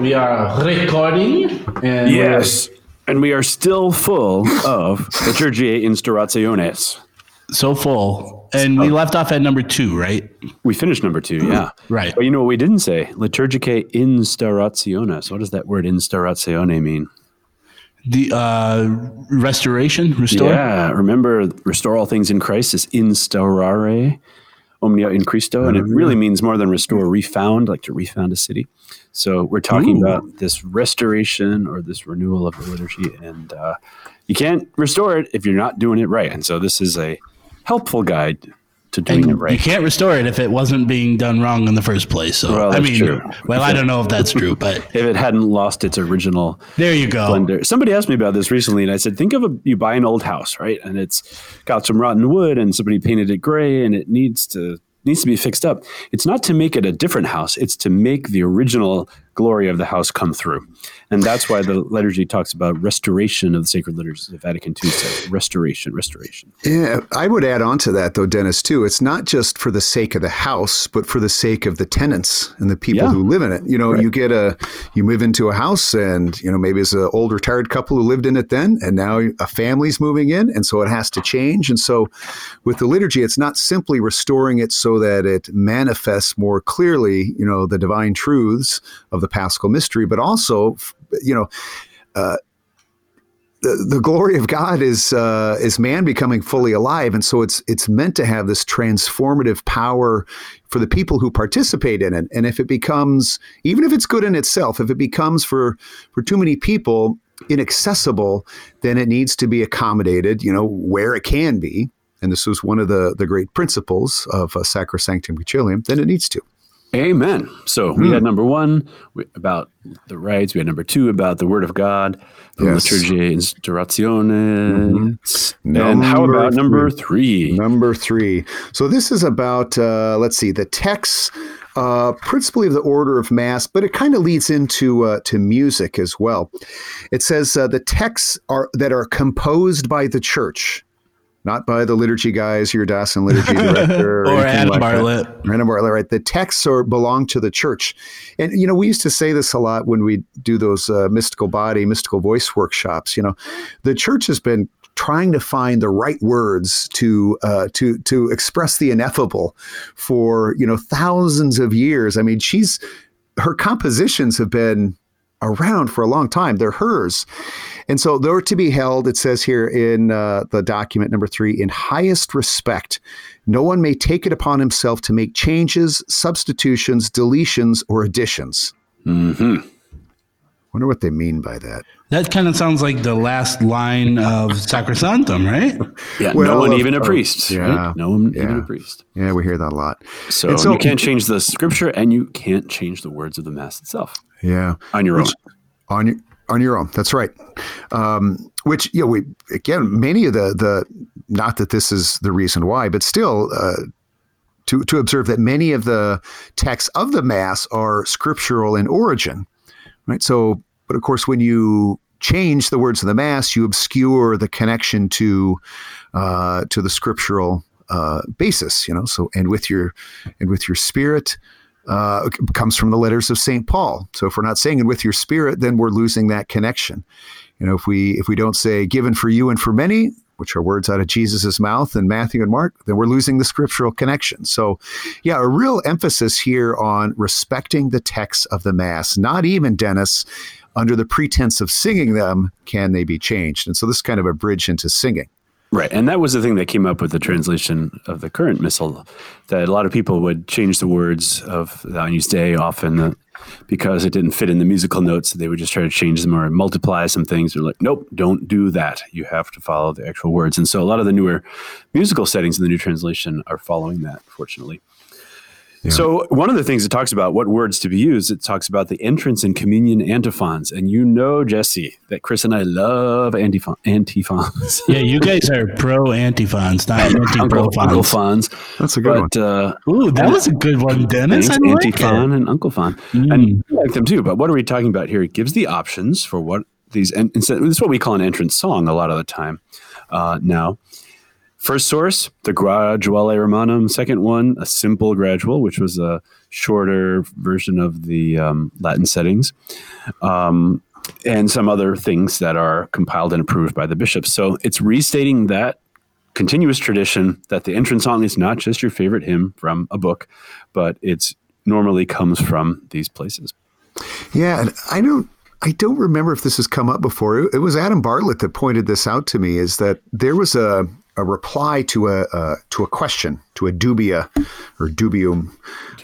We are recording. And Yes. And we are still full of Liturgicae Instaurationes. So full. And we left off at number two, right? We finished number two, yeah. Right. But you know what we didn't say? Liturgicae Instaurationes. What does that word instauratione mean? The uh, restoration, restore. Yeah. Remember, restore all things in Christ is instaurare omnia in Christo. And it really means more than restore, refound, like to refound a city. So we're talking Ooh. about this restoration or this renewal of the liturgy. And uh, you can't restore it if you're not doing it right. And so this is a helpful guide to doing And it right. you can't restore it if it wasn't being done wrong in the first place. So Well, I mean, true. well, I don't know if that's true, but if it hadn't lost its original there you go. splendor. Somebody asked me about this recently, and I said, think of a you buy an old house, right? And it's got some rotten wood, and somebody painted it gray, and it needs to needs to be fixed up. It's not to make it a different house; it's to make the original glory of the house come through, and that's why the liturgy talks about restoration of the sacred liturgies. of Vatican II says restoration, restoration. Yeah, I would add on to that though, Dennis. Too, it's not just for the sake of the house, but for the sake of the tenants and the people Yeah. who live in it. You know, you get a, you move into a house, and you know maybe it's an old retired couple who lived in it then, and now a family's moving in, and so it has to change. And so, with the liturgy, it's not simply restoring it so that it manifests more clearly, you know, the divine truths of the Paschal mystery, but also, you know the, the glory of God is uh, is man becoming fully alive, and so it's it's meant to have this transformative power for the people who participate in it. And if it becomes, even if it's good in itself, if it becomes for for too many people inaccessible, then it needs to be accommodated. You know where it can be, and this was one of the the great principles of uh, Sacrosanctum Concilium. Then it needs to. Amen. So we had number one about the rites. We had number two about the Word of God, the Yes. Liturgicae Instaurationes. And how about number three? Number three. So this is about, uh, let's see, the texts, uh, principally of the order of Mass, but it kind of leads into uh, to music as well. It says uh, the texts are that are composed by the Church, not by the liturgy guys, your diocesan liturgy director, Or anything Adam like that. Bartlett. Adam Bartlett, right? The texts are belong to the church, and you know we used to say this a lot when we do those uh, mystical body, mystical voice workshops. You know, the church has been trying to find the right words to uh, to to express the ineffable for you know thousands of years. I mean, she's her compositions have been around for a long time. They're hers. And so they're to be held, it says here in uh, the document number three, in highest respect. No one may take it upon himself to make changes, substitutions, deletions, or additions. Mm-hmm. Wonder what they mean by that. That kind of sounds like the last line of Sacrosanctum, right? Yeah, Well, no one of- even a of- priest. yeah, right? No one even a priest. Yeah, we hear that a lot. So, And so- you can't change the scripture and you can't change the words of the Mass itself Yeah. on your Which- own. on your on your own. That's right. Um, which you know, we again, many of the the not that this is the reason why, but still. Uh, to, to observe that many of the texts of the Mass are scriptural in origin, right? So, but of course, when you change the words of the Mass, you obscure the connection to uh, to the scriptural uh, basis, you know. So, and with your and with your spirit, uh, comes from the letters of Saint Paul. So if we're not saying it with your spirit, then we're losing that connection. You know, if we if we don't say given for you and for many, which are words out of Jesus' mouth in Matthew and Mark, then we're losing the scriptural connection. So, yeah, a real emphasis here on respecting the texts of the Mass. Not even Dennis, under the pretense of singing them, can they be changed. And so this is kind of a bridge into singing. Right. And that was the thing that came up with the translation of the current missal that a lot of people would change the words of the Agnus Dei often uh, because it didn't fit in the musical notes. They would just try to change them or multiply some things. They're like, nope, don't do that. You have to follow the actual words. And so a lot of the newer musical settings in the new translation are following that, fortunately. So one of the things it talks about what words to be used, it talks about the entrance and communion antiphons. And you know, Jesse, that Chris and I love antiphon- antiphons. Yeah, you guys are pro antiphons, not anti Uncle, pro Uncle fons. Fons. That's a good one. Uh, Ooh, that was a good one, Dennis. thanks, I like Antiphon it. and Uncle Fon. Mm. And I like them too. But what are we talking about here? It gives the options for what these, and instead, this is what we call an entrance song a lot of the time uh, now. First source, the Graduale Romanum. Second one, a simple gradual, which was a shorter version of the um, Latin settings, um, and some other things that are compiled and approved by the bishops. So it's restating that continuous tradition that the entrance song is not just your favorite hymn from a book, but it's normally comes from these places. Yeah, and I don't I don't remember if this has come up before. It, it was Adam Bartlett that pointed this out to me. Is that there was a a reply to a uh, to a question to a dubia or dubium,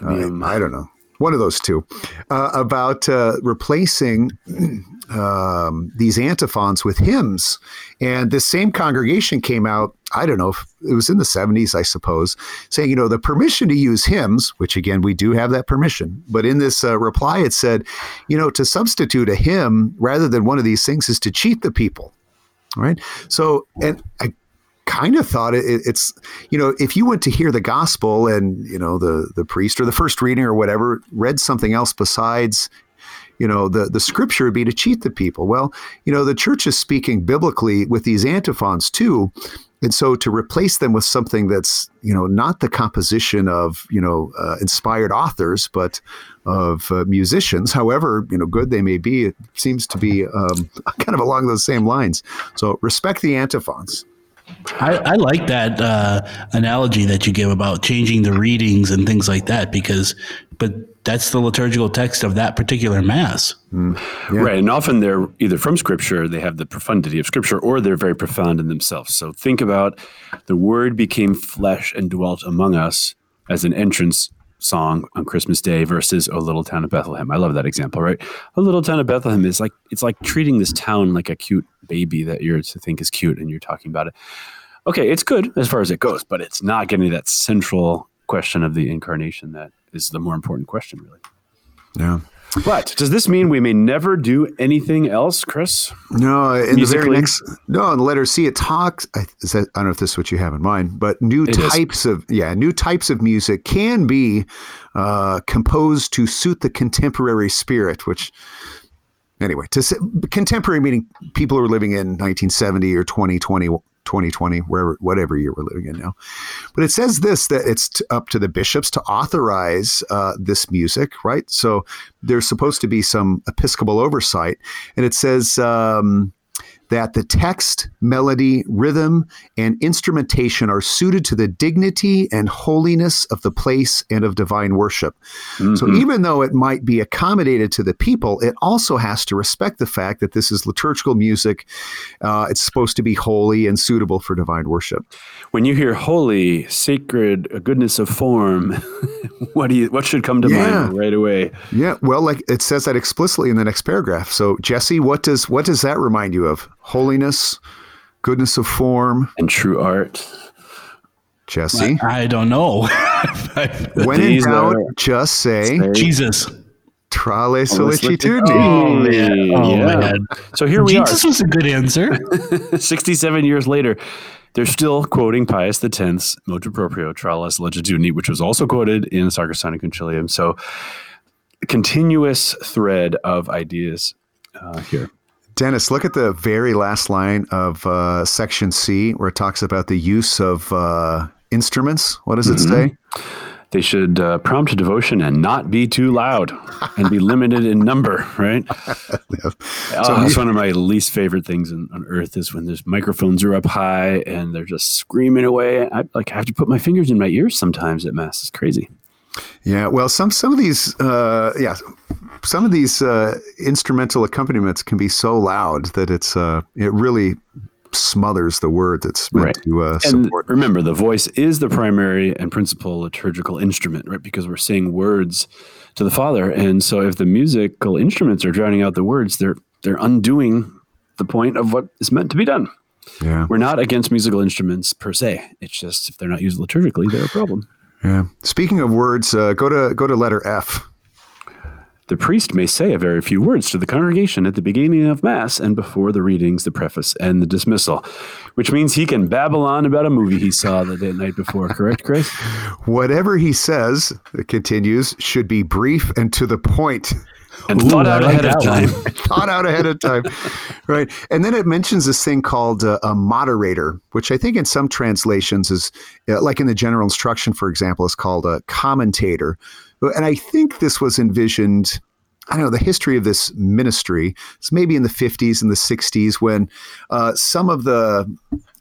uh, I don't know, one of those two, uh, about uh, replacing um, these antiphons with hymns. And this same congregation came out, I don't know, if it was in the 70s, I suppose, saying, you know, the permission to use hymns, which again, we do have that permission. But in this uh, reply, it said, you know, to substitute a hymn rather than one of these things is to cheat the people. Right. So, and I kind of thought it, it's you know if you went to hear the gospel and you know the the priest or the first reading or whatever read something else besides you know the the scripture would be to cheat the people. Well you know the church is speaking biblically with these antiphons too and so to replace them with something that's you know not the composition of you know uh, inspired authors but of uh, musicians however you know good they may be it seems to be um, kind of along those same lines. So respect the antiphons I, I like that uh, analogy that you give about changing the readings and things like that because, but that's the liturgical text of that particular mass. Right. And often they're either from scripture, they have the profundity of scripture, or they're very profound in themselves. So think about the word became flesh and dwelt among us as an entrance song on Christmas Day versus "A Little Town of Bethlehem. I love that example, right? A Little Town of Bethlehem is like it's like treating this town like a cute baby that you're to think is cute and you're talking about it. Okay, it's good as far as it goes, but it's not getting that central question of the incarnation that is the more important question, really. yeah But does this mean we may never do anything else, Chris? No, in the very next no, in the letter C, it talks. I, is that, I don't know if this is what you have in mind, but new It is. types of yeah, new types of music can be uh, composed to suit the contemporary spirit. Which, anyway, to say, contemporary meaning people who are living in 1970 or 2020. 2020, wherever, whatever year we're living in now. But it says this that it's t- up to the bishops to authorize uh, this music, right? So there's supposed to be some episcopal oversight. And it says um, that the text, melody, rhythm, and instrumentation are suited to the dignity and holiness of the place and of divine worship. So even though it might be accommodated to the people, it also has to respect the fact that this is liturgical music. Uh, it's supposed to be holy and suitable for divine worship. When you hear holy, sacred, a goodness of form, what do you what should come to Yeah. mind right away? Yeah, well, like it says that explicitly in the next paragraph. So, Jesse, what does what does that remind you of? Holiness, goodness of form. And true art. Jesse, I don't know. when in doubt, are- just say Jesus. "Trale sollicitudine. sollecitudini." Oh, Yeah. man. So here we are. Jesus was a good answer. 67 years later. They're still quoting Pius X's motu proprio Tra le Sollecitudini, which was also quoted in Sacrosanctum Concilium. So, continuous thread of ideas uh, here. Dennis, look at the very last line of uh, section C, where it talks about the use of uh, instruments. What does it say? They should uh, prompt devotion and not be too loud and be limited in number, right? Oh, that's one of my least favorite things on, on earth is when there's microphones are up high and they're just screaming away. I like I have to put my fingers in my ears sometimes at mass. It's crazy. Yeah, well, some some of these, uh, yeah, some of these uh, instrumental accompaniments can be so loud that it's uh, it really smothers the word that's meant Right. to uh, And support. remember, the voice is the primary and principal liturgical instrument, right? Because we're saying words to the Father, and so if the musical instruments are drowning out the words, they're they're undoing the point of what is meant to be done. Yeah. We're not against musical instruments per se. It's just if they're not used liturgically, they're a problem. Yeah. Speaking of words, uh, go to go to letter F. The priest may say a very few words to the congregation at the beginning of Mass and before the readings, the preface, and the dismissal, which means he can babble on about a movie he saw the day, night before. Correct, Chris? Whatever he says, it continues, should be brief and to the point. And Ooh, thought I out ahead of time. thought out ahead of time. right. And then it mentions this thing called uh, a moderator, which I think in some translations is, uh, like in the general instruction, for example, is called a commentator. And I think this was envisioned. I don't know the history of this ministry. It's maybe in the 50s and the 60s when uh, some of the,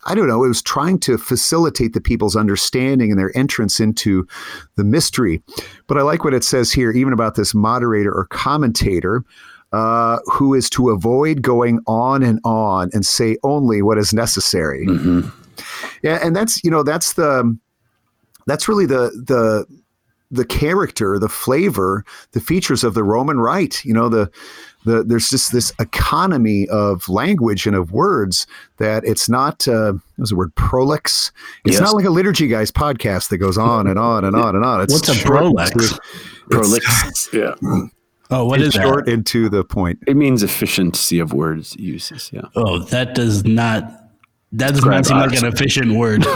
I don't know, it was trying to facilitate the people's understanding and their entrance into the mystery. But I like what it says here, even about this moderator or commentator uh, who is to avoid going on and on and say only what is necessary. Yeah, and that's you know that's the that's really the the the character, the flavor, the features of the Roman Rite. You know the the there's just this economy of language and of words that it's not uh, what's the word prolix. It's Yes. not like a liturgy guys podcast that goes on and on and on and on. It's What's a prolix? to- Prolix. yeah. Oh, what is It's that? short and to the point. It means efficiency of words uses. Yeah. Oh, that does not. That does not seem like an efficient word.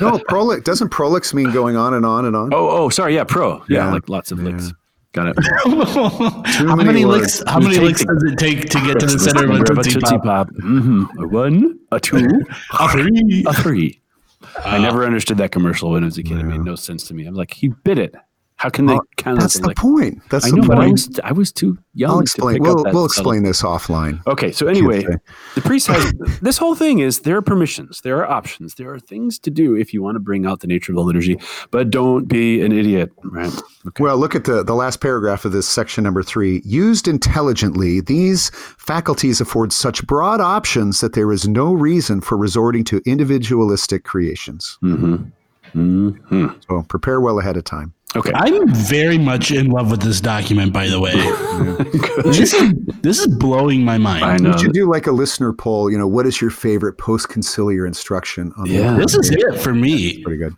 No, prolix doesn't prolix mean going on and on and on. Oh, oh, sorry. Yeah. Pro. Yeah. Yeah. Like lots of licks. Got it. how many many licks? How many Take licks does it take to get to the center of a Grab tootsie pop? Mhm. A one, a two, A three. a three. I never understood that commercial when I was a kid. It made no sense to me. I'm like, he bit it. How can they Well, count that's the Like, point. That's I the know, but I point. was I was too young. I'll to explain. pick We'll, we'll explain this offline. Okay, so anyway, the priest has this whole thing is there are permissions, there are options, there are things to do if you want to bring out the nature of the liturgy, but don't be an idiot, right? Okay. Well, look at the, the last paragraph of this section number three. Used intelligently, these faculties afford such broad options that there is no reason for resorting to individualistic creations. Mm-hmm. So prepare well ahead of time. Okay. I'm very much in love with this document, by the way. this, is, this is blowing my mind. I know. We should do like a listener poll. You know, what is your favorite post conciliar instruction? On the- Yeah. This is it for me. pretty good.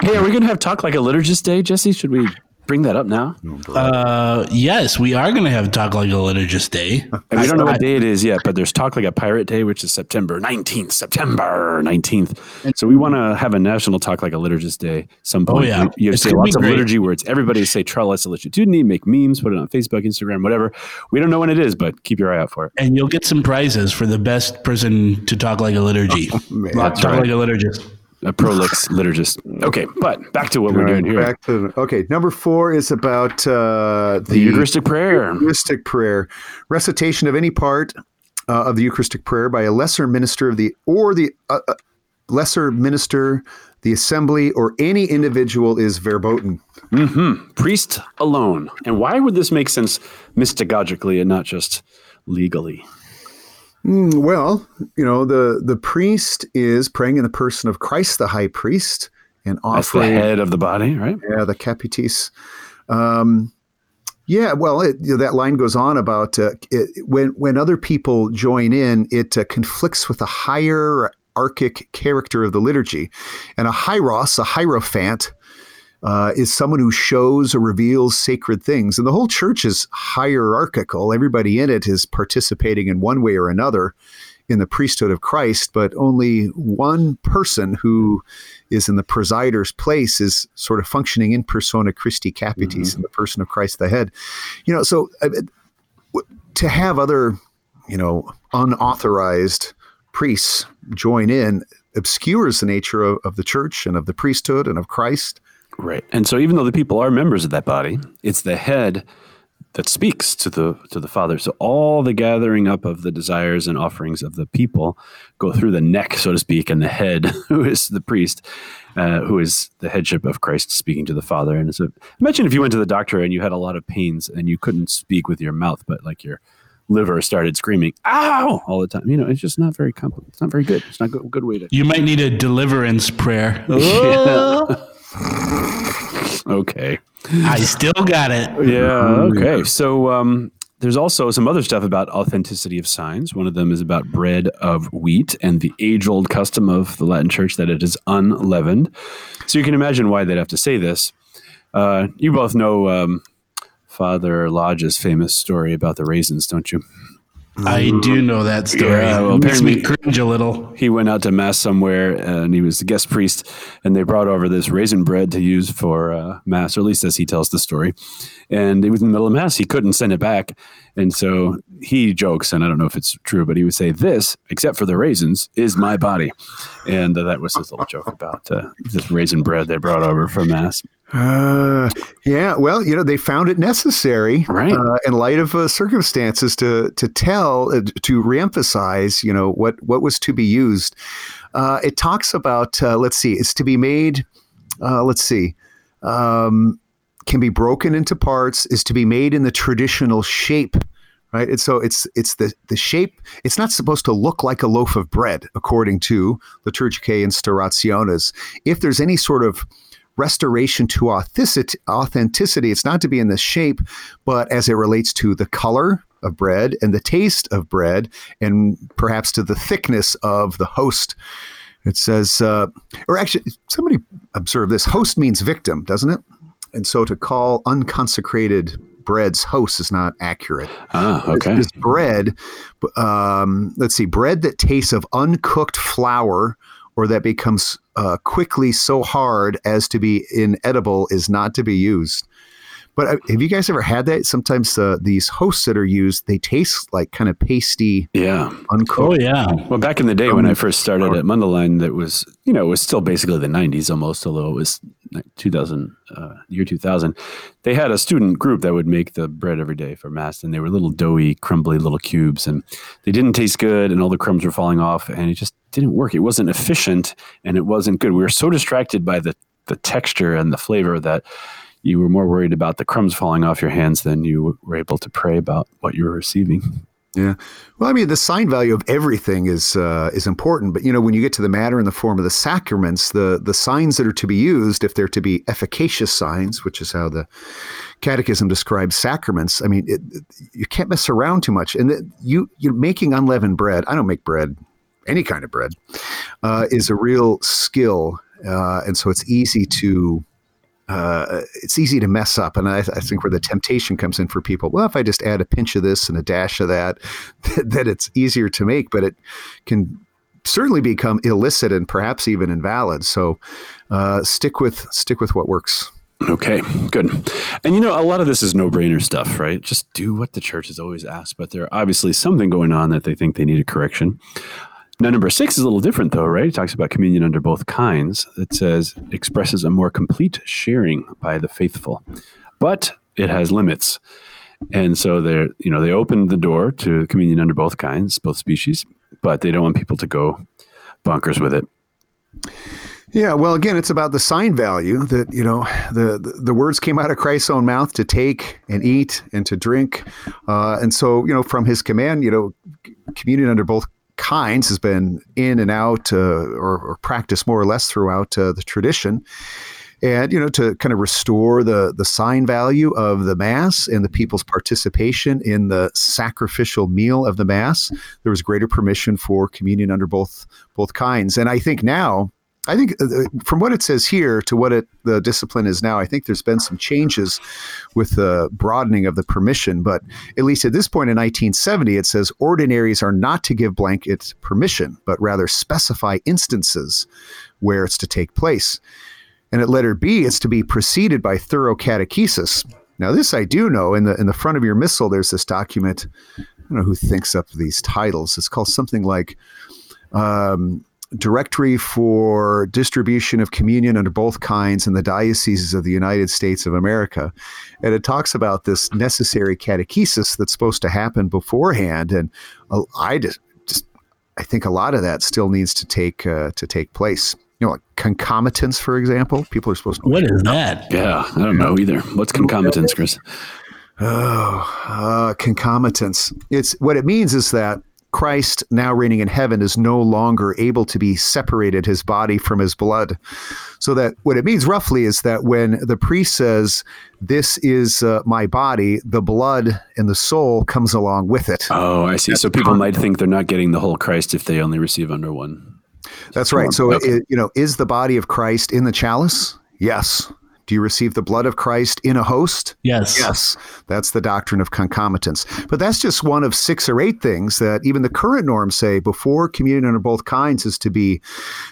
Hey, are we going to have talk like a liturgist day, Jesse? Should we bring that up now? Uh, yes, we are going to have Talk Like a Liturgist Day. And we don't know what day it is yet, but there's talk like a pirate day, which is September 19th. September 19th. So we want to have a national talk like a liturgist day some point. yeah. You- You It's say lots of liturgy words. Everybody say Tra le sollecitudini, make memes, put it on Facebook, Instagram, whatever. We don't know when it is, but keep your eye out for it. And you'll get some prizes for the best person to talk like a liturgy. That's talk right. like a liturgist. A prolix liturgist. Okay, but back to what we're doing here. Back to okay. Number four is about uh, the Eucharistic prayer. Eucharistic prayer, recitation of any part uh, of the Eucharistic prayer by a lesser minister of the or the uh, uh, lesser minister, the assembly, or any individual is verboten. Priest alone. And why would this make sense mystagogically and not just legally? Mm, well, you know the the priest is praying in the person of Christ, the high priest, and That's the offering head of the body, right? Yeah, the capitis. Um, yeah, well, it, you know, that line goes on about uh, it, when when other people join in, it uh, conflicts with the hierarchic character of the liturgy, and a hieros, a hierophant, uh, is someone who shows or reveals sacred things, and the whole church is hierarchical. Everybody in it is participating in one way or another in the priesthood of Christ, but only one person who is in the presider's place is sort of functioning in persona Christi Capitis in the person of Christ the head. You know, so uh, to have other, you know, unauthorized priests join in obscures the nature of, of the church and of the priesthood and of Christ. Right. And so even though the people are members of that body, it's the head that speaks to the to the Father. So all the gathering up of the desires and offerings of the people go through the neck, so to speak, and the head, who is the priest, uh, who is the headship of Christ speaking to the Father. And so imagine if you went to the doctor and you had a lot of pains and you couldn't speak with your mouth, but like your liver started screaming "ow" all the time. You know, it's just not very compl- It's not very good. It's not a good, good way to. You might need a deliverance prayer. Okay. I still got it. Yeah. Okay. So, um, there's also some other stuff about authenticity of signs. One of them is about bread of wheat and the age old custom of the Latin Church that it is unleavened. So you can imagine why they'd have to say this. Uh, you both know um, Father Lodge's famous story about the raisins, don't you? I do know that story. Yeah, well, makes me cringe a little. He went out to mass somewhere and he was the guest priest, and they brought over this raisin bread to use for uh, mass, or at least as he tells the story. And it was in the middle of mass, he couldn't send it back. And so he jokes, and I don't know if it's true, but he would say, This, except for the raisins, is my body. And uh, that was his little joke about uh, this raisin bread they brought over for mass. Uh, yeah, well, you know, they found it necessary, Right. uh, in light of uh, circumstances, to to tell uh, to reemphasize, you know, what what was to be used. Uh, it talks about, uh, let's see, it's to be made. Uh, let's see, um, can be broken into parts, is to be made in the traditional shape. Right, and so it's it's the the shape. It's not supposed to look like a loaf of bread, according to Liturgicae Instaurationes. If there's any sort of restoration to authenticity, authenticity. It's not to be in the shape, but as it relates to the color of bread and the taste of bread, and perhaps to the thickness of the host. It says, uh, or actually, somebody observe this host means victim, doesn't it? And so to call unconsecrated breads host is not accurate. Ah, okay. This bread, um, let's see, bread that tastes of uncooked flour or that becomes uh, quickly so hard as to be inedible is not to be used. But uh, have you guys ever had that? Sometimes uh, these hosts that are used, they taste like kind of pasty, Yeah. uncooked. Oh yeah. Well, back in the day when Um, I first started at Mundelein, that was you know it was still basically the '90s almost, although it was 2000, uh, year 2000. They had a student group that would make the bread every day for mass, and they were little doughy, crumbly little cubes, and they didn't taste good, and all the crumbs were falling off, and it just didn't work. It wasn't efficient, and it wasn't good. We were so distracted by the the texture and the flavor that you were more worried about the crumbs falling off your hands than you were able to pray about what you were receiving. Yeah. Well, I mean, the sign value of everything is uh, is important, but you know, when you get to the matter in the form of the sacraments, the the signs that are to be used, if they're to be efficacious signs, which is how the Catechism describes sacraments, I mean, it, you can't mess around too much. And the, you you're making unleavened bread. I don't make bread, any kind of bread, uh, is a real skill, uh, and so it's easy to uh, it's easy to mess up. And I, I think where the temptation comes in for people, well, if I just add a pinch of this and a dash of that, that it's easier to make, but it can certainly become illicit and perhaps even invalid. So uh, stick with stick with what works. Okay, good. And you know, a lot of this is no brainer stuff, right? Just do what the church has always asked, but there are obviously something going on that they think they need a correction. Now, number six is a little different, though, right? It talks about communion under both kinds. It says expresses a more complete sharing by the faithful, but it has limits. And so they're, you know, they opened the door to communion under both kinds, both species, but they don't want people to go bonkers with it. Yeah, well, again, it's about the sign value that you know the the, the words came out of Christ's own mouth to take and eat and to drink, uh, and so you know from His command, you know, communion under both kinds has been in and out uh, or, or practiced more or less throughout uh, the tradition. And you know to kind of restore the the sign value of the mass and the people's participation in the sacrificial meal of the mass, there was greater permission for communion under both both kinds. And I think now I think uh, uh, from what it says here to what it the discipline is now, I think there's been some changes with the broadening of the permission. But at least at this point in 1970, it says ordinaries are not to give blanket permission, but rather specify instances where it's to take place. And at letter B, it's to be preceded by thorough catechesis. Now, this I do know. In the in the front of your missal, there's this document. I don't know who thinks up these titles. It's called something like um, directory for distribution of communion under both kinds in the dioceses of the United States of America. And it talks about this necessary catechesis that's supposed to happen beforehand. And uh, I just, just I think a lot of that still needs to take uh, to take place. You know, like concomitance, for example. People are supposed to What is that? Yeah, I don't know either. What's concomitance, Chris? Oh, uh, concomitance. It's what it means is that Christ, now reigning in heaven, is no longer able to be separated, his body from his blood. So that what it means roughly is that when the priest says, This is uh, my body, the blood and the soul comes along with it. Oh, I see. so people might think they're not getting the whole Christ if they only receive under one. That's right. So, it, you know, is the body of Christ in the chalice? Yes. Do you receive the blood of Christ in a host? Yes. Yes. That's the doctrine of concomitance. But that's just one of six or eight things that even the current norms say before communion under both kinds is to be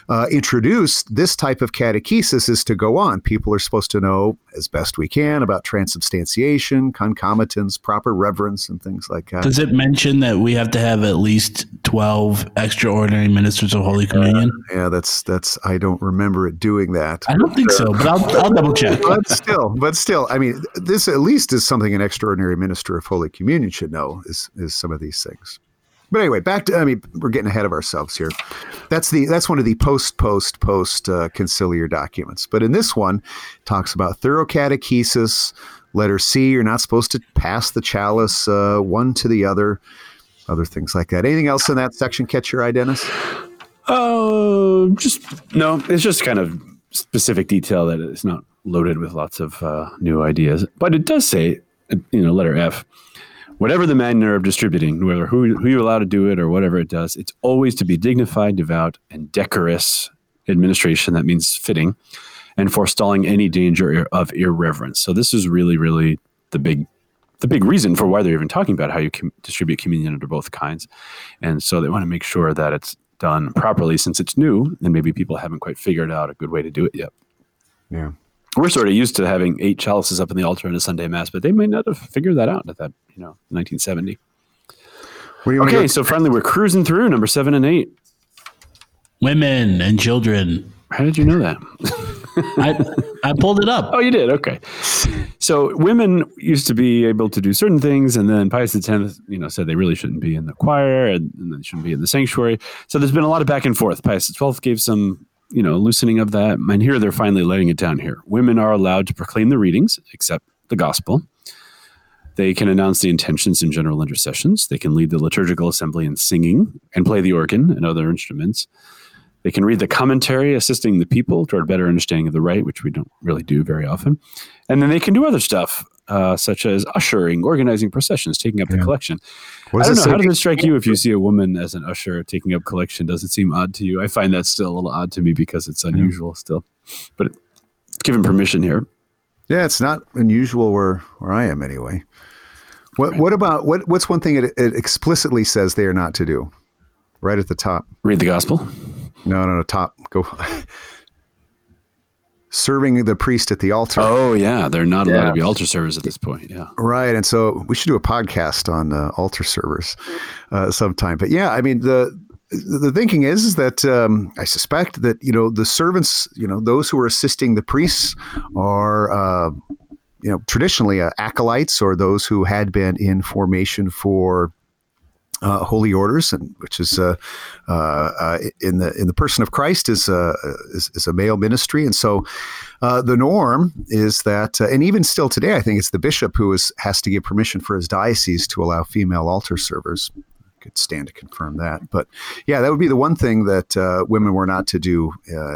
uh, introduced. This type of catechesis is to go on. People are supposed to know as best we can about transubstantiation, concomitance, proper reverence, and things like that. Does it mention that we have to have at least 12 extraordinary ministers of Holy Communion? Uh, yeah, that's, that's, I don't remember it doing that. I don't think so, but I'll, I'll double check. but still, but still, I mean, this at least is something an extraordinary minister of Holy Communion should know is is some of these things. But anyway, back to I mean, we're getting ahead of ourselves here. That's the that's one of the post post post uh, conciliar documents. But in this one, talks about thorough catechesis. Letter C, you're not supposed to pass the chalice uh, one to the other. Other things like that. Anything else in that section catch your eye, Dennis? Oh, uh, just no. It's just kind of specific detail that it's not loaded with lots of uh, new ideas. But it does say, you know, letter F, whatever the manner of distributing, whether who, who you're allowed to do it or whatever it does, it's always to be dignified, devout, and decorous administration. That means fitting and forestalling any danger of irreverence. So this is really, really the big the big reason for why they're even talking about how you com- distribute communion under both kinds. And so they want to make sure that it's done properly since it's new and maybe people haven't quite figured out a good way to do it yet. Yeah we're sort of used to having eight chalices up in the altar in a Sunday mass, but they might not have figured that out at that, you know, 1970. okay, so finally we're cruising through number seven and eight. Women and children. How did you know that? I I pulled it up. Oh, you did. Okay. So women used to be able to do certain things, and then Pius X, you know, said they really shouldn't be in the choir, and, and they shouldn't be in the sanctuary. So there's been a lot of back and forth. Pius XII gave some you know, loosening of that. And here they're finally letting it down here. Women are allowed to proclaim the readings, except the gospel. They can announce the intentions in general intercessions. They can lead the liturgical assembly in singing and play the organ and other instruments. They can read the commentary, assisting the people toward better understanding of the rite, which we don't really do very often. And then they can do other stuff, uh, such as ushering, organizing processions, taking up yeah. the collection. I don't know. How does it strike you if you see a woman as an usher taking up collection? Does it seem odd to you? I find that still a little odd to me because it's unusual yeah. still. But given permission here. Yeah, it's not unusual where where I am anyway. What right. what about what what's one thing it, it explicitly says they are not to do? Right at the top. Read the gospel. No, no, no. Top. Go. serving the priest at the altar. Oh yeah, they're not allowed to be altar servers at this point. Yeah, right. And so we should do a podcast on uh, altar servers uh, sometime. But yeah, I mean the the thinking is, is that um, I suspect that you know the servants, you know, those who are assisting the priests are. Uh, you know, traditionally uh, acolytes or those who had been in formation for uh, holy orders, and which is uh, uh, uh, in the in the person of Christ is, uh, is, is a male ministry, and so uh, the norm is that, and even still today, I think it's the bishop who is has to give permission for his diocese to allow female altar servers. I Could stand to confirm that, but yeah, that would be the one thing that women were not to do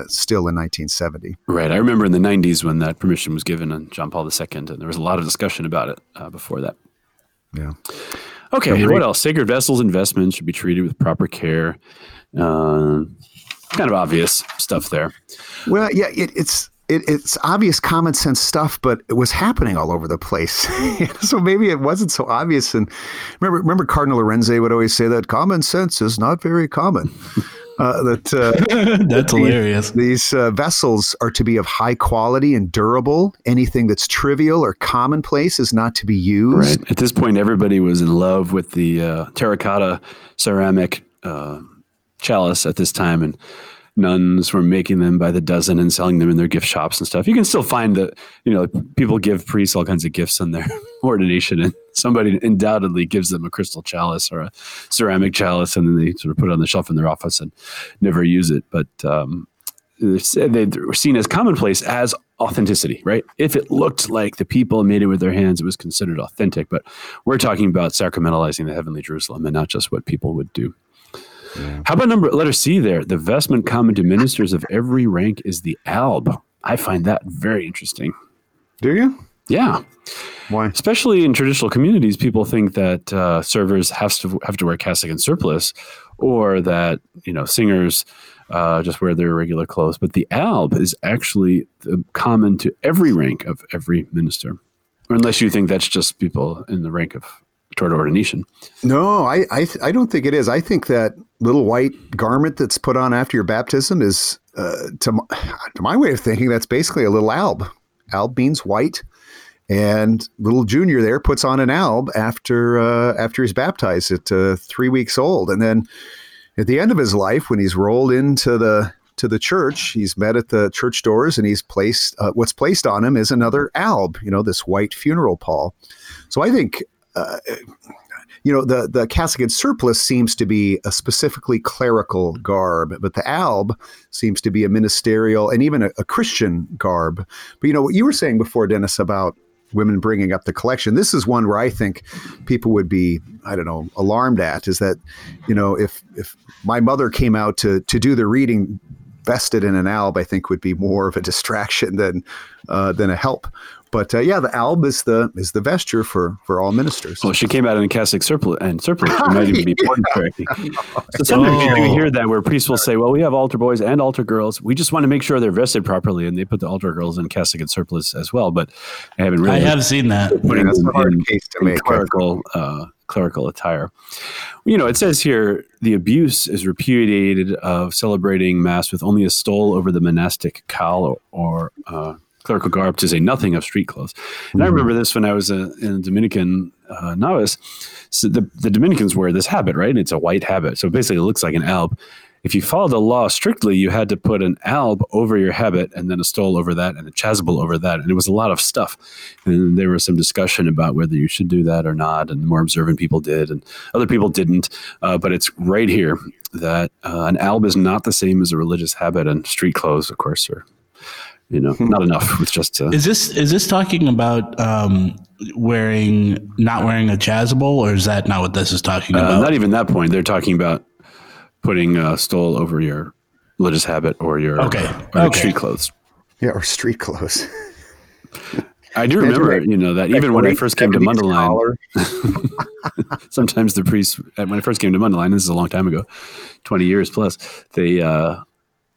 still in 1970. Right, I remember in the 90s when that permission was given on John Paul II, and there was a lot of discussion about it before that. Yeah. Okay, what else? Sacred vessels investments should be treated with proper care. Uh, kind of obvious stuff there. Well, yeah, it, it's it, it's obvious common sense stuff, but it was happening all over the place. so maybe it wasn't so obvious. And remember, remember Cardinal Lorenzi would always say that common sense is not very common. Uh, that uh, that's these, hilarious. These uh, vessels are to be of high quality and durable. Anything that's trivial or commonplace is not to be used. Right. At this point, everybody was in love with the uh, terracotta ceramic uh, chalice at this time, and nuns were making them by the dozen and selling them in their gift shops and stuff. You can still find that, you know, people give priests all kinds of gifts on their ordination and somebody undoubtedly gives them a crystal chalice or a ceramic chalice and then they sort of put it on the shelf in their office and never use it. But um, they're seen as commonplace as authenticity, right? If it looked like the people made it with their hands, it was considered authentic. But we're talking about sacramentalizing the heavenly Jerusalem and not just what people would do. How about number letter C there? The vestment common to ministers of every rank is the alb. I find that very interesting. Do you? Yeah. Why? Especially in traditional communities, people think that uh, servers have to have to wear cassock and surplice, or that you know singers uh, just wear their regular clothes. But the alb is actually common to every rank of every minister, unless you think that's just people in the rank of toward ordination. No, I, I, I don't think it is. I think that little white garment that's put on after your baptism is, uh, to, my, to my way of thinking, that's basically a little alb. Alb means white, and little junior there puts on an alb after uh, after he's baptized at uh, three weeks old, and then at the end of his life, when he's rolled into the to the church, he's met at the church doors, and he's placed. Uh, what's placed on him is another alb, you know, this white funeral pall. So I think uh, you know, the the cassock surplice seems to be a specifically clerical garb, but the alb seems to be a ministerial and even a, a Christian garb. But you know what you were saying before, Dennis, about women bringing up the collection. This is one where I think people would be, I don't know, alarmed at. Is that, you know, if if my mother came out to to do the reading vested in an alb, I think would be more of a distraction than uh, than a help. But uh, yeah, the alb is the is the vesture for for all ministers. Well, she came out in a cassock surplice and surplice. She might even be born correctly. So sometimes you do hear that where priests will say, "Well, we have altar boys and altar girls. We just want to make sure they're vested properly," and they put the altar girls in cassock and surplice as well. But I haven't really. I have seen that. putting that's them a hard in- case to make. Clerical, uh, clerical attire. You know, it says here the abuse is repudiated of celebrating mass with only a stole over the monastic cowl or, uh, clerical garb, to say nothing of street clothes. And I remember this when I was a, in a Dominican uh, novice. So the, the Dominicans wear this habit, right? It's a white habit, so basically it looks like an alb. If you followed the law strictly, you had to put an alb over your habit and then a stole over that and a chasuble over that. And it was a lot of stuff. And there was some discussion about whether you should do that or not. And more observant people did and other people didn't. Uh, but it's right here that uh, an alb is not the same as a religious habit. And street clothes, of course, are, you know, not enough with just. Uh, Is this is this talking about um, wearing not wearing a chasuble, or is that not what this is talking uh, about? not even that point. They're talking about putting a stole over your religious habit or your, Okay. or Okay. street clothes. Yeah, or street clothes. I do remember, you know, that even when I first came to 70s Mundelein, sometimes the priests, uh, when I first came to Mundelein, this is a long time ago, 20 years plus, they, uh,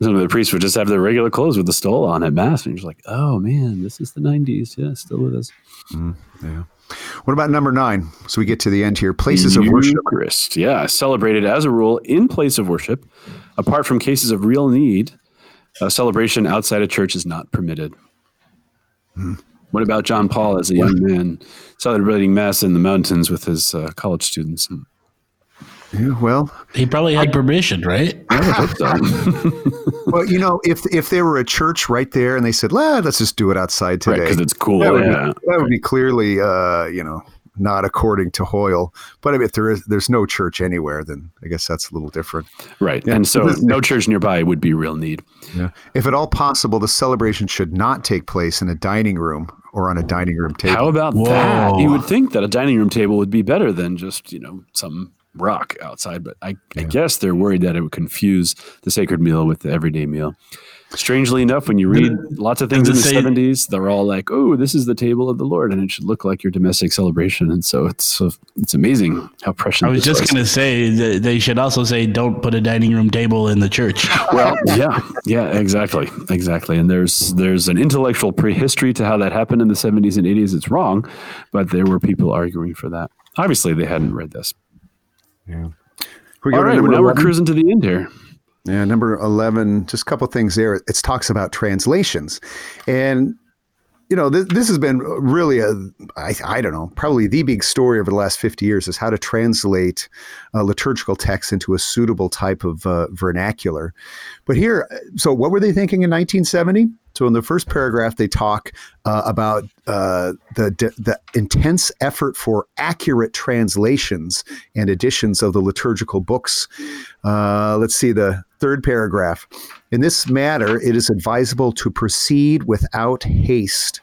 some of the priests would just have their regular clothes with the stole on at mass. And you're just like, oh man, this is the 90s. Yeah, still with us. yeah What about number nine? So we get to the end here. Places of worship. Eucharist. Yeah, celebrated as a rule in place of worship. Apart from cases of real need, a celebration outside a church is not permitted. Hmm. What about John Paul as a young man celebrating mass in the mountains with his uh, college students? Yeah, well, he probably had permission, right? I so. well, you know, if if there were a church right there and they said, "Well, let's just do it outside today," because it's cool. that would, yeah. be, that would be clearly, uh, you know, not according to Hoyle. But I mean, if there is, there's no church anywhere, then I guess that's a little different. Right. And so no church nearby would be real need. Yeah. If at all possible, the celebration should not take place in a dining room or on a dining room table. How about Whoa. that? You would think that a dining room table would be better than just, you know, some rock outside, but I, I guess they're worried that it would confuse the sacred meal with the everyday meal. Strangely enough, when you read lots of things in the 70s, they're all like, "Oh, this is the table of the Lord, and it should look like your domestic celebration." And so it's so it's amazing how prescient. I was just going to say that they should also say don't put a dining room table in the church. well yeah yeah exactly exactly and there's there's an intellectual prehistory to how that happened in the 70s and 80s it's wrong but there were people arguing for that obviously they hadn't read this We go all well, now we're cruising to the end here Yeah, number 11, just a couple things there. It talks about translations. And, you know, this, this has been really a, I, I don't know, probably the big story over the last 50 years is how to translate uh, liturgical texts into a suitable type of uh, vernacular. But here, so what were they thinking in 1970? So in the first paragraph, they talk uh, about uh, the the intense effort for accurate translations and editions of the liturgical books. Uh, let's see the third paragraph. In this matter, it is advisable to proceed without haste,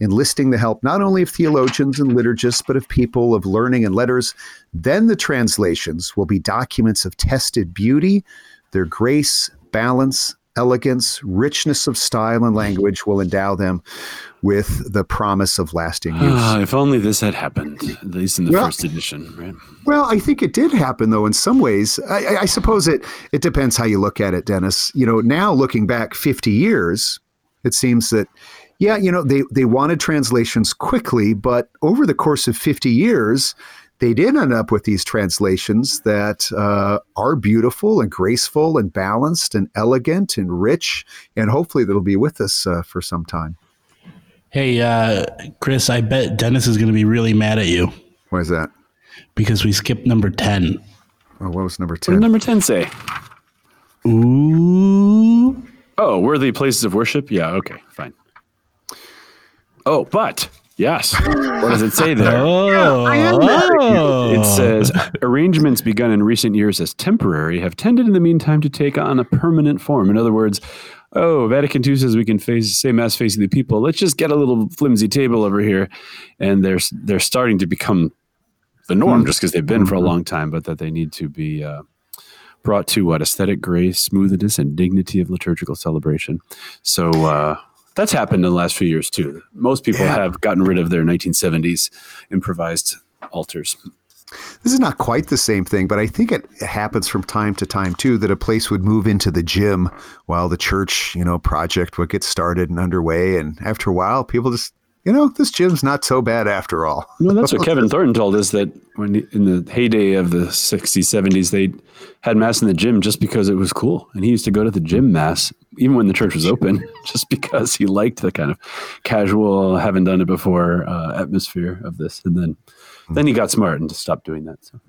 enlisting the help not only of theologians and liturgists, but of people of learning and letters. Then the translations will be documents of tested beauty, their grace, balance, elegance, richness of style and language will endow them with the promise of lasting use. Ah, if only this had happened, at least in the Well- first edition, right? Well, I think it did happen, though. In some ways, I, I- suppose it it depends how you look at it, Dennis. You know, now looking back fifty years, it seems that yeah, you know, they they wanted translations quickly, but over the course of fifty years, they did end up with these translations that uh, are beautiful and graceful and balanced and elegant and rich, and hopefully that'll be with us uh, for some time. Hey, uh, Chris, I bet Dennis is going to be really mad at you Why is that? because we skipped number 10. Oh, what was number 10? What did ten? number 10 say? Ooh. Oh, worthy places of worship? Yeah, okay, fine. Oh, but yes. What does it say there? Oh. It says arrangements begun in recent years as temporary have tended in the meantime to take on a permanent form. In other words, oh, Vatican II says we can face say mass facing the people. Let's just get a little flimsy table over here, and they're they're starting to become the norm just because they've been for a long time, but that they need to be uh, brought to what aesthetic grace, smoothness, and dignity of liturgical celebration. So. Uh, that's happened in the last few years too. Most people have gotten rid of their 1970s improvised altars. This is not quite the same thing, but I think it happens from time to time too that a place would move into the gym while the church, you know, project would get started and underway. And after a while, people just, you know, this gym's not so bad after all. Well, that's what Kevin Thornton told us that when in the heyday of the 60s, 70s, they had mass in the gym just because it was cool. And he used to go to the gym mass even when the church was open, just because he liked the kind of casual, haven't done it before uh, atmosphere of this. And then, then he got smart and just stopped doing that. So.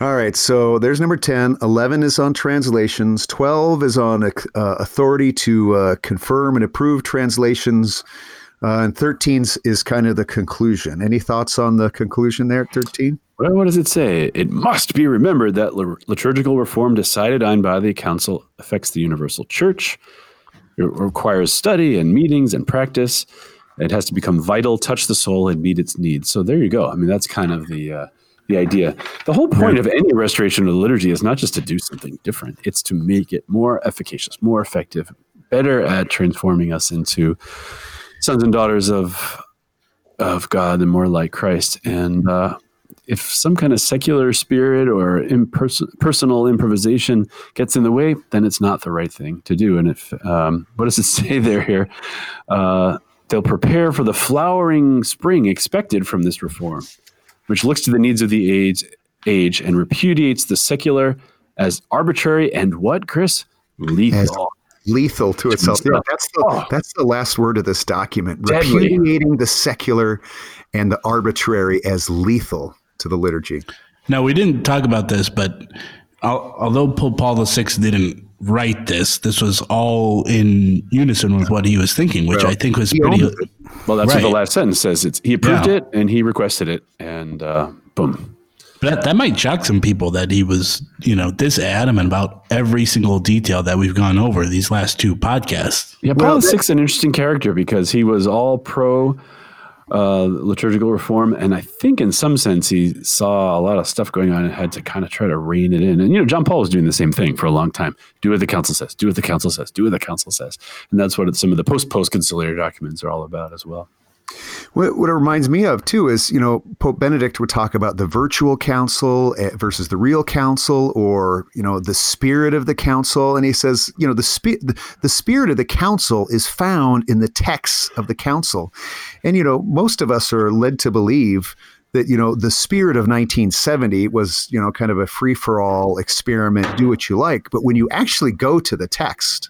All right. So there's number 10. 11 is on translations. 12 is on uh, authority to uh, confirm and approve translations. Uh, and 13 is kind of the conclusion. Any thoughts on the conclusion there, 13? Well, what does it say? It must be remembered that liturgical reform decided on by the council affects the universal church. It requires study and meetings and practice. It has to become vital, touch the soul, and meet its needs. So there you go. I mean, that's kind of the uh, the idea. The whole point of any restoration of the liturgy is not just to do something different; it's to make it more efficacious, more effective, better at transforming us into sons and daughters of of God and more like Christ. And uh, if some kind of secular spirit or imperson- personal improvisation gets in the way, then it's not the right thing to do. And if um, what does it say there here? Uh, they'll prepare for the flowering spring expected from this reform, which looks to the needs of the age, age and repudiates the secular as arbitrary and what, Chris? Lethal. Lethal to itself. Yeah, that's the Oh. that's the last word of this document. Deadly. Repudiating the secular and the arbitrary as lethal to the liturgy. Now, we didn't talk about this, but although Pope Paul VI didn't write this, this was all in unison with what he was thinking, which I think was pretty. Well, that's what the last sentence says. It's he approved Yeah. it and he requested it, and uh, boom. But that, that might shock some people that he was, you know, this adamant about every single detail that we've gone over these last two podcasts. Yeah, Paul VI is an interesting character because he was all pro uh, liturgical reform, and I think in some sense he saw a lot of stuff going on and had to kind of try to rein it in. And you know, John Paul was doing the same thing for a long time. Do what the council says. Do what the council says. Do what the council says. And that's what some of the post post conciliar documents are all about as well. What, what it reminds me of too is, you know, Pope Benedict would talk about the virtual council eh, versus the real council, or you know, the spirit of the council, and he says, you know, the spirit the spirit of the council is found in the texts of the council, and you know, most of us are led to believe that you know the spirit of 1970 was you know kind of a free for all experiment, do what you like, but when you actually go to the text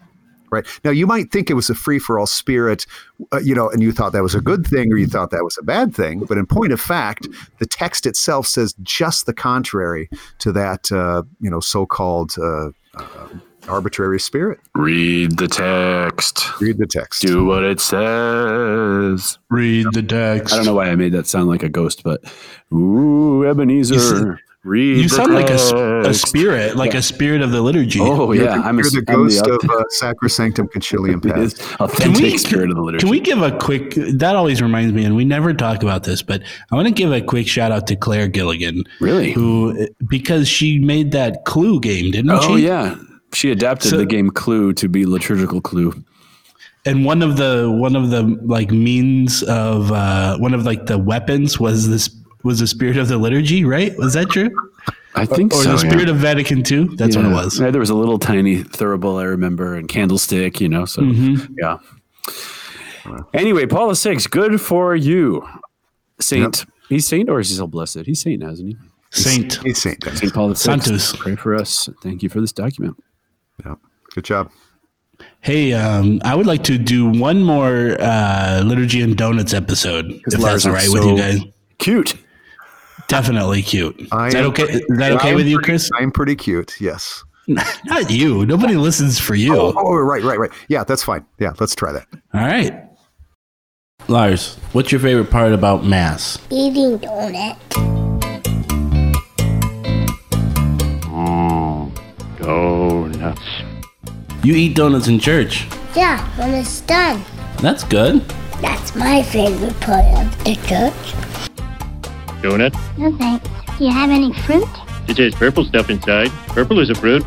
right now you might think it was a free-for-all spirit uh, you know and you thought that was a good thing or you thought that was a bad thing but in point of fact the text itself says just the contrary to that uh, you know so-called uh, uh, arbitrary spirit Read the text. read the text Do what it says. Read the text. I don't know why I made that sound like a ghost, but ooh, Ebenezer. Read You sound like a, text. spirit, like a spirit of the liturgy. Oh You're yeah, I'm, a, you're the I'm ghost the of uh, Sacrosanctum Concilium It is Can authentic we spirit of the liturgy. Can we give a quick? That always reminds me, and we never talk about this, but I want to give a quick shout out to Claire Gilligan, Really? who because she made that Clue game, didn't Oh she? Oh yeah, she adapted So- the game Clue to be liturgical Clue. And one of the one of the like means of uh, one of like the weapons was this was the spirit of the liturgy, right? Was that true? I think Or so. Or the spirit yeah. of Vatican II? That's what it was. Yeah, there was a little tiny thurible I remember and candlestick, you know. So Mm-hmm. yeah. Anyway, Paul the Six, good for you, Saint. He's Saint or is he still blessed? He's Saint, hasn't he? Saint. He's Saint Denis. Saint Paul the Sixth. Santos. Pray for us. Thank you for this document. Yeah. Good job. Hey, um, I would like to do one more uh, liturgy and donuts episode, if Lars that's all are right with you guys. Cute. Definitely cute. I is that am okay? pretty- Is that okay I'm with you, pretty- Chris? I'm pretty cute. Yes. Not you. Nobody listens for you. Oh, oh, oh, right, right, right. Yeah, that's fine. Yeah, let's try that. All right. Lars, what's your favorite part about Mass? Eating donut. Mm, donuts. You eat donuts in church. Yeah, when it's done. That's good. That's my favorite part of the church. Donut? No thanks. Do you have any fruit? It has purple stuff inside. Purple is a fruit.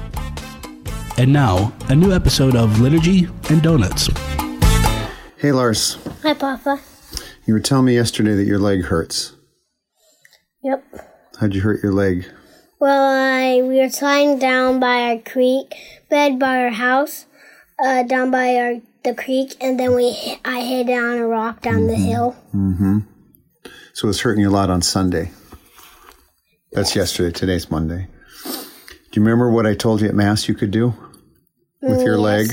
And now, a new episode of Liturgy and Donuts. Hey, Lars, Hi, Papa. you were telling me yesterday that your leg hurts. Yep. How'd you hurt your leg? Well, I we were lying down by our creek bed by our house, uh, down by our the creek, and then we I hit on a rock down the hill. So it was hurting you a lot on Sunday. That's yesterday. Today's Monday. Do you remember what I told you at Mass you could do with your leg?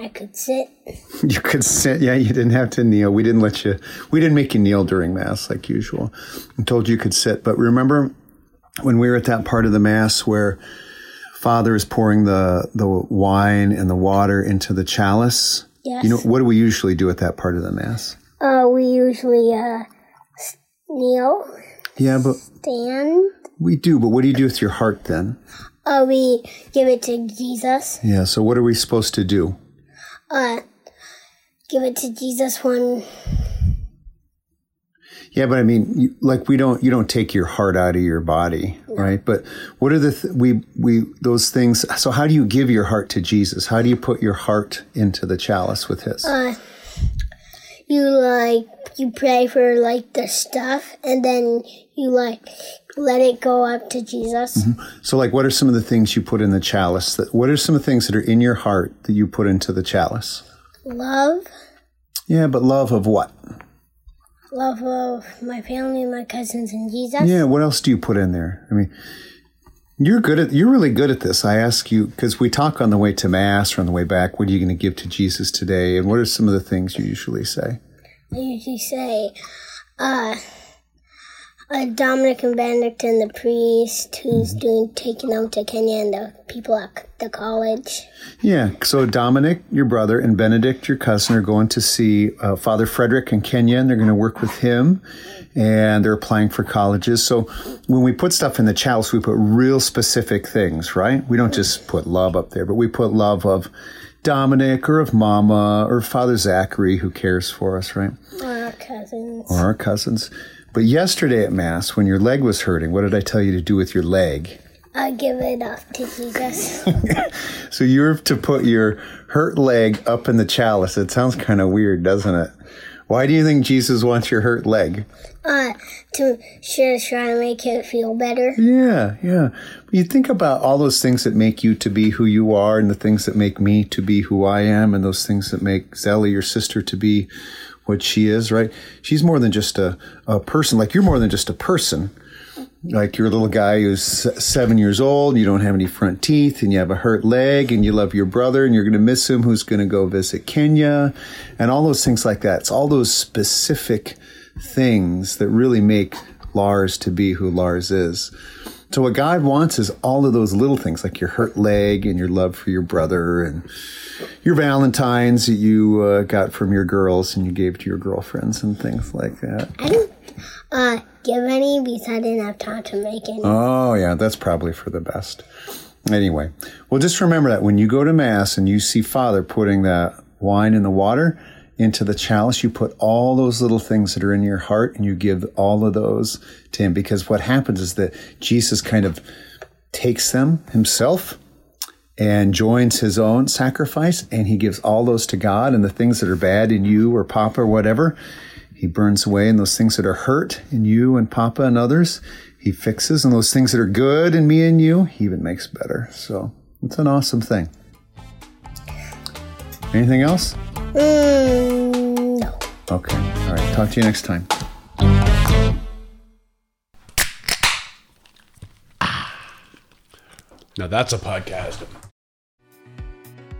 I could sit. You could sit. Yeah, you didn't have to kneel. We didn't let you. We didn't make you kneel during Mass like usual. I told you you could sit. But remember when we were at that part of the Mass where Father is pouring the the wine and the water into the chalice? Yes. You know what do we usually do at that part of the Mass? Uh, we usually uh kneel, Yeah, but stand. we do. But what do you do with your heart then? Uh, we give it to Jesus. Yeah. So what are we supposed to do? Uh, give it to Jesus when Yeah, but I mean, you, like we don't, you don't take your heart out of your body, right? But what are the th- we we those things? So how do you give your heart to Jesus? How do you put your heart into the chalice with His? You like you pray for like the stuff, and then you like let it go up to Jesus. Mm-hmm. so, like, what are some of the things you put in the chalice? That what are some of the things that are in your heart that you put into the chalice? Love, Yeah, but love of what? love of my family, my cousins, and Jesus. Yeah, what else do you put in there? I mean, you're good at you're really good at this. I ask you because we talk on the way to mass or on the way back. What are you going to give to Jesus today? And what are some of the things you usually say? I usually say, uh, uh, Dominic and Benedict and the priest who's doing taking them to Kenya and the people at the college. Yeah. So Dominic, your brother, and Benedict, your cousin, are going to see uh, Father Frederick in Kenya, and they're going to work with him. And they're applying for colleges. So when we put stuff in the chalice, we put real specific things, right? We don't just put love up there, but we put love of Dominic or of Mama or Father Zachary who cares for us, right? Or our cousins. Or our cousins. But yesterday at Mass, when your leg was hurting, what did I tell you to do with your leg? I give it up to Jesus. So you're to put your hurt leg up in the chalice. It sounds kind of weird, doesn't it? Why do you think Jesus wants your hurt leg? uh, to sure try to make it feel better. Yeah, yeah. You think about all those things that make you to be who you are, and the things that make me to be who I am, and those things that make Zelly, your sister, to be what she is, right? She's more than just a, a person. Like you're more than just a person. Like you're a little guy who's seven years old, you don't have any front teeth, and you have a hurt leg, and you love your brother, and you're going to miss him, who's going to go visit Kenya, and all those things like that. It's all those specific things that really make Lars to be who Lars is. So what God wants is all of those little things, like your hurt leg and your love for your brother and your Valentines that you uh, got from your girls and you gave to your girlfriends and things like that. I don't. Uh, give any because I didn't have time to make any. Oh, yeah, that's probably for the best. Anyway, well, just remember that when you go to Mass and you see Father putting that wine in the water into the chalice, you put all those little things that are in your heart and you give all of those to Him. Because what happens is that Jesus kind of takes them Himself and joins His own sacrifice and He gives all those to God and the things that are bad in you or Papa or whatever. He burns away and those things that are hurt in you and Papa and others he fixes, and those things that are good in me and you, he even makes better. So it's an awesome thing. Anything else? Mm, no. Okay. All right. Talk to you next time. Now that's a podcast.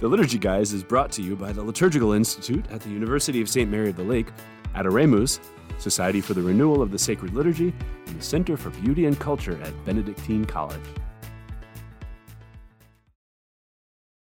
The Liturgy Guys is brought to you by the Liturgical Institute at the University of St. Mary of the Lake, Adoremus, Society for the Renewal of the Sacred Liturgy, and the Center for Beauty and Culture at Benedictine College.